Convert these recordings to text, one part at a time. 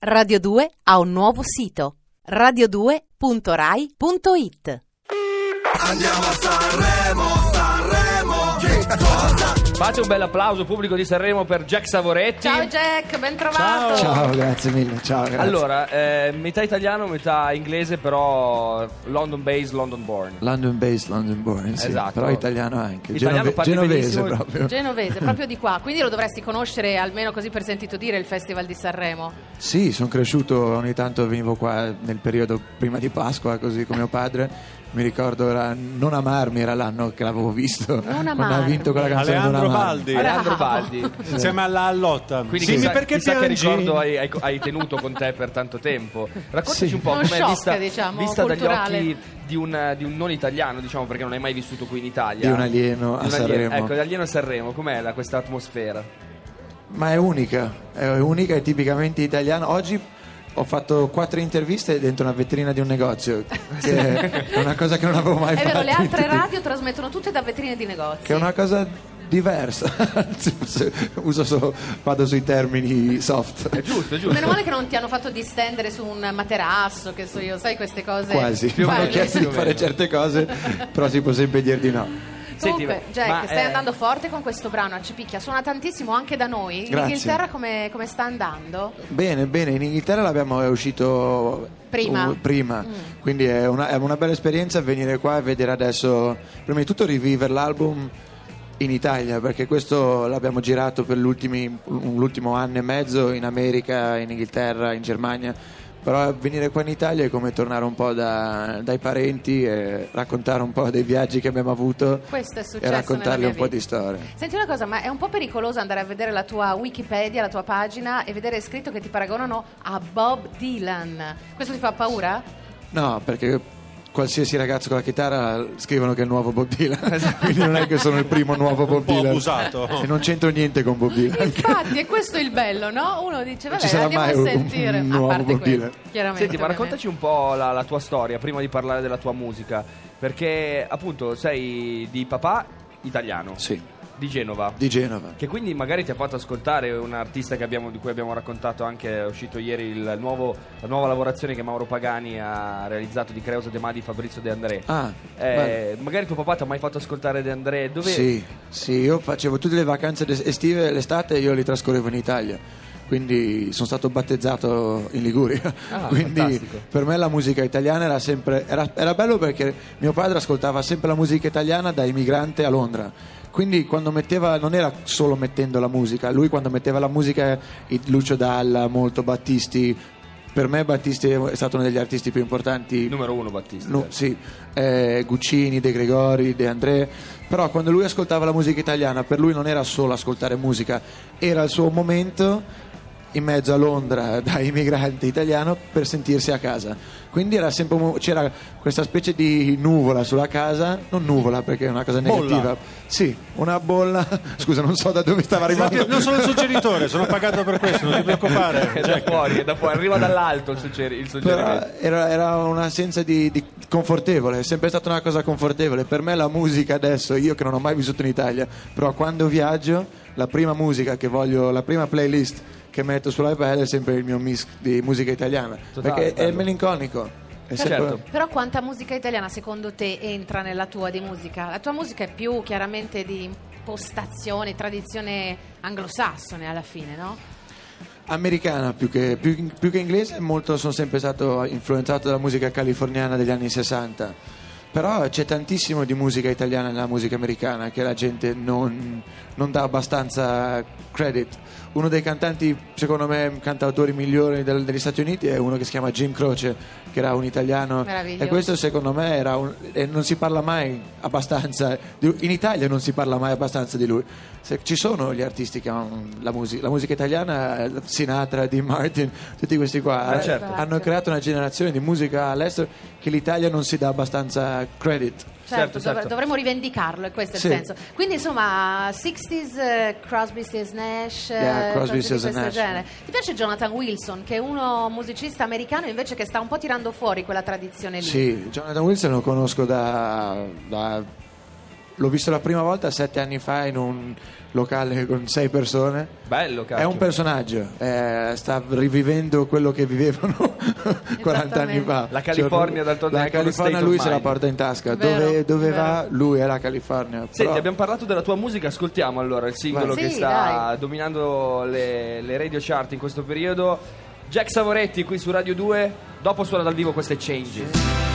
Radio 2 ha un nuovo sito radio2.rai.it Andiamo a Sanremo, Sanremo, che cosa? Fate un bel applauso pubblico di Sanremo per Jack Savoretti. Ciao Jack, ben trovato. Ciao, grazie mille. Ciao, grazie. Allora, eh, metà italiano, metà inglese, però London based, London born. London based, London born, sì, Esatto. però italiano anche. Italiano parli genovese benissimo. proprio. Genovese, proprio di qua. Quindi lo dovresti conoscere almeno così per sentito dire il Festival di Sanremo. Sì, sono cresciuto, ogni tanto venivo qua nel periodo prima di Pasqua, così come mio padre. Mi ricordo era Non amarmi, era l'anno che l'avevo visto. Non Quando ha vinto quella canzone Alejandro. Baldi Alejandro. Baldi. insieme alla Allotta. Quindi Dimmi chissà, perché chissà che piangi? ricordo hai, hai- hai tenuto con te per tanto tempo. Raccontaci Sì. un po' com'è shock, vista, diciamo, vista dagli occhi di un, di un non italiano, diciamo, perché non hai mai vissuto qui in Italia. Di un alieno a Di un alieno- Sanremo. Ecco, di alieno a Sanremo, com'è la- questa atmosfera? Ma è unica, è unica e tipicamente italiana. Oggi ho fatto quattro interviste dentro una vetrina di un negozio, che è una cosa che non avevo mai È fatto. vero, le altre radio trasmettono tutte da vetrine di negozi. Che è una cosa diversa. Uso solo, vado sui termini soft. È giusto, è giusto. Meno male che non ti hanno fatto distendere su un materasso, che so io, sai queste cose. Quasi, mi hanno chiesto di fare certe cose, però si può sempre dire di no. Senti, Comunque, Jack, ma, stai eh, andando forte con questo brano a Cipicchia, suona tantissimo anche da noi. In Grazie. Inghilterra come, come sta andando? Bene, bene, in Inghilterra l'abbiamo è uscito Prima. uh, prima. quindi è una, è una bella esperienza venire qua e vedere adesso, prima di tutto rivivere l'album in Italia, perché questo l'abbiamo girato per l'ultimo anno e mezzo in America, in Inghilterra, in Germania. Però venire qua in Italia è come tornare un po' da- dai parenti e raccontare un po' dei viaggi che abbiamo avuto Questo è successo e raccontargli un po' di storie. Senti una cosa, ma è un po' pericoloso andare a vedere la tua Wikipedia, la tua pagina e vedere scritto che ti paragonano a Bob Dylan. Questo ti fa paura? No, perché qualsiasi ragazzo con la chitarra scrivono che è il nuovo Bob Dylan, quindi non è che sono il primo nuovo Bob Un po' Dylan. abusato. E non c'entro niente con Bob Dylan. Infatti, è questo il bello, no? Uno dice, vabbè, ci sarà andiamo mai a un- sentire. un a nuovo parte Bob Dylan. chiaramente. Senti, ma raccontaci un po' la, la tua storia prima di parlare della tua musica. Perché, appunto, sei di papà italiano, Sì, di Genova. di Genova. Che quindi magari ti ha fatto ascoltare un artista che abbiamo- di cui abbiamo raccontato anche, è uscito ieri il nuovo- la nuova lavorazione che Mauro Pagani ha realizzato di Creuso De Madi Fabrizio De André. Ah, Eh, magari tuo papà ti ha mai fatto ascoltare De André? Dove... Sì, sì, io facevo tutte le vacanze estive, l'estate io li trascorrevo in Italia. Quindi sono stato battezzato in Liguria. Ah, Quindi fantastico. per me la musica italiana era sempre. Era, era bello perché mio padre ascoltava sempre la musica italiana da immigrante a Londra. Quindi quando metteva, non era solo mettendo la musica, lui quando metteva la musica, il Lucio Dalla, molto Battisti. Per me Battisti è stato uno degli artisti più importanti Numero uno Battista. No, sì, eh, Guccini, De Gregori, De André, però quando lui ascoltava la musica italiana, per lui non era solo ascoltare musica, era il suo momento in mezzo a Londra da immigrante italiano per sentirsi a casa. Quindi era sempre c'era questa specie di nuvola sulla casa, non nuvola perché è una cosa Bolla. negativa. Sì, una bolla. Scusa, non so da dove stava arrivando. Non sono il suggeritore, sono pagato per questo, non ti preoccupare. È da fuori, è da fuori, arriva dall'alto il, suggeri- il suggerimento. Però era, era una senza di, di confortevole, è sempre stata una cosa confortevole. Per me la musica adesso, io che non ho mai vissuto in Italia, però quando viaggio, la prima musica che voglio, la prima playlist che metto sull'iPad è sempre il mio mix di musica italiana. Totale, perché è bello. melinconico. È sempre- Certo. Però quanta musica italiana secondo te entra nella tua di musica? La tua musica è più chiaramente di impostazione, tradizione anglosassone alla fine, no? americana più che, più- più che inglese, molto sono sempre stato influenzato dalla musica californiana degli anni 60. Però c'è tantissimo di musica italiana nella musica americana che la gente non, non dà abbastanza credit. Uno dei cantanti, secondo me, cantautori migliori del- degli Stati Uniti è uno che si chiama Jim Croce, che era un italiano. E questo secondo me era un- e non si parla mai abbastanza. di- In Italia non si parla mai abbastanza di lui. Se- ci sono gli artisti che hanno la musica, la musica italiana, Sinatra, Dean Martin, tutti questi qua. Eh, certo. Hanno creato una generazione di musica all'estero che l'Italia non si dà abbastanza credit. Certo, Certo, dov- certo. dovremmo rivendicarlo, e questo è Sì. il senso. Quindi insomma, 60s, eh, Crosby, Stills, Nash, eh, Yeah, Crosby, di Stills questo Nash. genere. Ti piace Jonathan Wilson, che è uno musicista americano invece che sta un po' tirando fuori quella tradizione lì? Sì, Jonathan Wilson lo conosco da, da l'ho visto la prima volta sette anni fa in un locale con sei persone. Bello, cazzo. È un personaggio, eh, sta rivivendo quello che vivevano 40 anni fa. La California, Cioè, d'altronde, La California lui se la porta in tasca. Vero, dove dove va, lui è la California. Senti, Però- abbiamo parlato della tua musica, ascoltiamo allora il singolo Vai. che Sì, sta dai. dominando le, le radio chart in questo periodo. Jack Savoretti qui su Radio 2, dopo suona dal vivo queste Changes.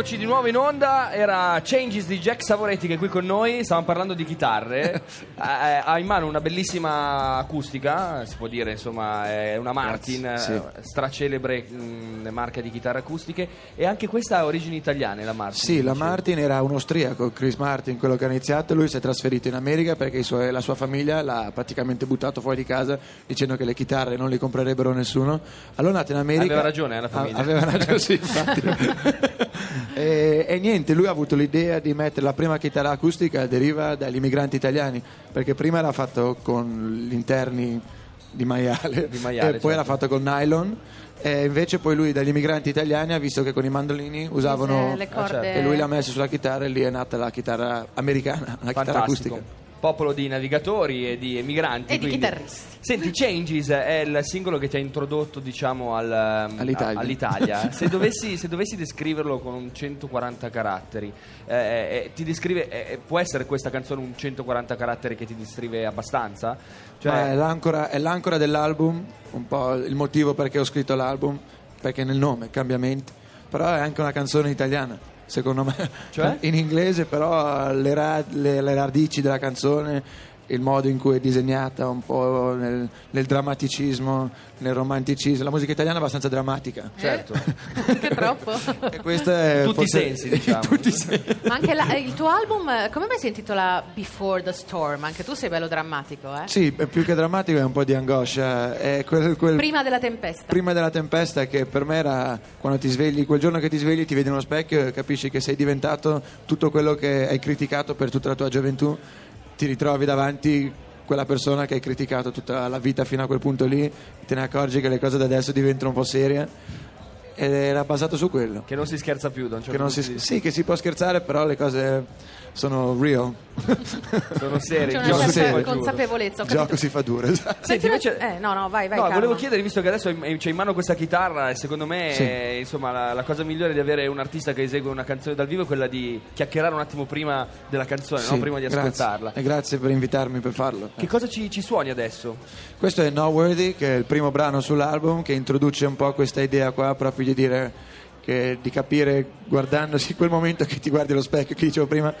Eccoci di nuovo in onda, era Changes di Jack Savoretti che è qui con noi, stavamo parlando di chitarre, ha, ha in mano una bellissima acustica, si può dire insomma è una Martin, Grazie, eh, stracelebre mh, marca di chitarre acustiche e anche questa ha origini italiane la Martin. Sì, la. Martin era un austriaco, Chris Martin, quello che ha iniziato, lui si è trasferito in America perché suoi- la sua famiglia l'ha praticamente buttato fuori di casa dicendo che le chitarre non le comprerebbero nessuno. Allora è nato in America. Aveva ragione, eh, la famiglia. A- aveva ragione, sì, infatti. e, e niente, lui ha avuto l'idea di mettere la prima chitarra acustica deriva dagli immigranti italiani, perché prima era fatto con gli interni di maiale, Di maiale, e poi era certo. fatto con nylon. E invece poi lui dagli immigranti italiani ha visto che con i mandolini usavano le corde- certo. e lui l'ha messo sulla chitarra e lì è nata la chitarra americana, la chitarra Fantastico. acustica. Popolo di navigatori e di emigranti. E di quindi- chitarristi. Senti, Changes è il singolo che ti ha introdotto, diciamo, al- All'Italia. a- all'Italia. se, dovessi, se dovessi descriverlo con un 140 caratteri, eh, eh, ti descrive, eh, può essere questa canzone un 140 caratteri che ti descrive abbastanza? Cioè, Ma è, l'ancora, è l'ancora dell'album, un po' il motivo perché ho scritto l'album, perché nel nome, cambiamenti, però è anche una canzone italiana, secondo me, Cioè? in inglese, però le, ra- le- le radici della canzone, il modo in cui è disegnata, un po' nel, nel dramaticismo, nel romanticismo, la musica italiana è abbastanza drammatica. certo. Anche troppo. E questo è Tutti i forse- sensi, diciamo. tutti i sensi. Ma anche la- il tuo album, eh, come mai si intitola Before the Storm? Anche tu sei bello drammatico, eh? Sì, è più che drammatico è un po' di angoscia. È quel, quel- Prima della tempesta. prima della tempesta che per me era quando ti svegli, quel giorno che ti svegli ti vedi nello specchio e capisci che sei diventato tutto quello che hai criticato per tutta la tua gioventù, ti ritrovi davanti quella persona che hai criticato tutta la vita fino a quel punto lì, te ne accorgi che le cose da adesso diventano un po' serie ed era basato su quello. Che non si scherza più da un certo Che non si- sì, che si può scherzare, però le cose sono real. Sono serie. C'è una gioco si certa fa duro. consapevolezza. Il gioco si fa duro, esatto. Senti, invece... Eh, no, no, vai, vai. No, calma. volevo chiedere, visto che adesso c'è in mano questa chitarra, e secondo me Sì. eh, insomma, la, la cosa migliore di avere un artista che esegue una canzone dal vivo è quella di chiacchierare un attimo prima della canzone, Sì, no? prima di grazie. ascoltarla. E grazie per invitarmi per farlo. Che cosa ci, ci suoni adesso? Questo è Noteworthy, che è il primo brano sull'album, che introduce un po' questa idea qua, proprio di dire che, di capire, guardandosi quel momento che ti guardi allo specchio, che dicevo prima,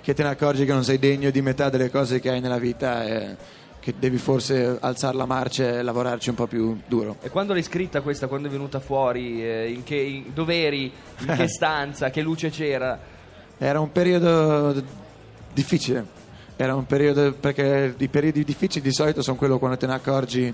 che te ne accorgi che non sei degno di metà delle cose che hai nella vita e che devi forse alzare la marcia e lavorarci un po' più duro. E quando l'hai scritta questa, quando è venuta fuori, eh, in che, in- dove eri, in che stanza, che luce c'era? Era un periodo difficile, era un periodo perché i periodi difficili di solito sono quello quando te ne accorgi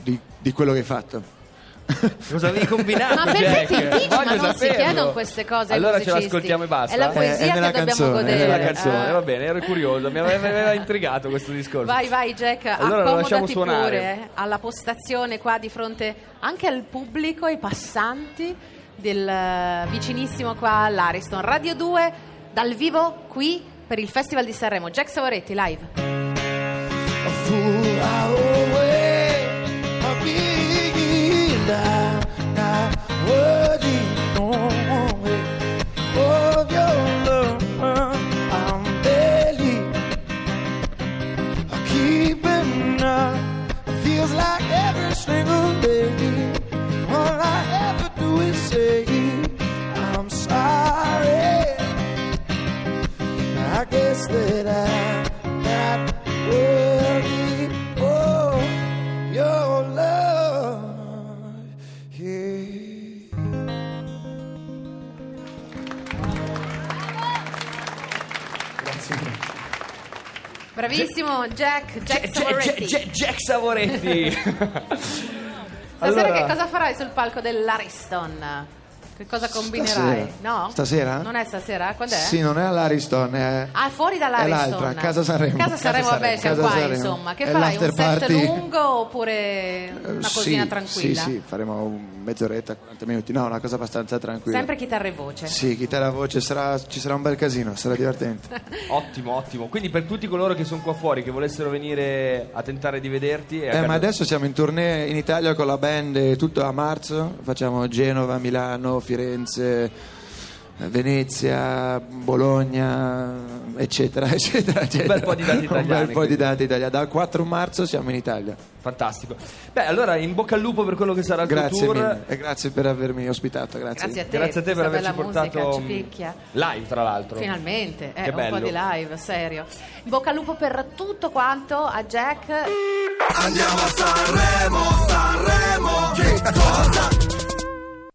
di, di quello che hai fatto. Cosa avevi combinato? Ma perché ti dici? Ma non si saperlo. chiedono queste cose Allora ce l'ascoltiamo e basta. È la Eh, poesia è nella che dobbiamo canzone, è godere. Nella nella canzone, Eh. va bene, ero curioso, mi aveva, mi aveva intrigato questo discorso. Vai, vai Jack, Allora accomodati suonare. pure alla postazione qua di fronte anche al pubblico, ai passanti del eh, vicinissimo qua all'Ariston. Radio 2 dal vivo qui per il Festival di Sanremo. Jack Savoretti live. Bravissimo Jack, Jack Savoretti. Jack- Jack Savoretti. Stasera Allora- che cosa farai sul palco dell'Ariston? Che cosa combinerai? Stasera. No? Stasera? Non è stasera? Quando è? Sì, non è all'Ariston, è... Ah, fuori È dall'Ariston. l'altra, Casa Sanremo. Casa Sanremo, Casa vabbè, siamo Casa qua, Sanremo. insomma. Che È farai? Un l'after set party. lungo oppure Eh, una sì, cosina tranquilla? Sì, sì, faremo un- mezz'oretta, 40 minuti. No, una cosa abbastanza tranquilla. Sempre chitarra e voce. Sì, chitarra voce, sarà- ci sarà un bel casino, sarà divertente. ottimo, ottimo. Quindi per tutti coloro che sono qua fuori, che volessero venire a tentare di vederti... è a Eh, ma adesso siamo in tournée in Italia con la band e tutto a marzo. Facciamo Genova, Milano, Firenze, Venezia, Bologna, eccetera, eccetera. eccetera. po' di date Un italiane, bel po' di quindi. date italiane. Dal 4 marzo siamo in Italia. Fantastico. Beh, allora in bocca al lupo per quello che sarà il tuo Grazie tour. mille e grazie per avermi ospitato. Grazie. Grazie a te. Grazie a te per averci portato musica, mm, live, tra l'altro. Finalmente, eh, Che un bello. po' di live, serio. In bocca al lupo per tutto quanto a Jack.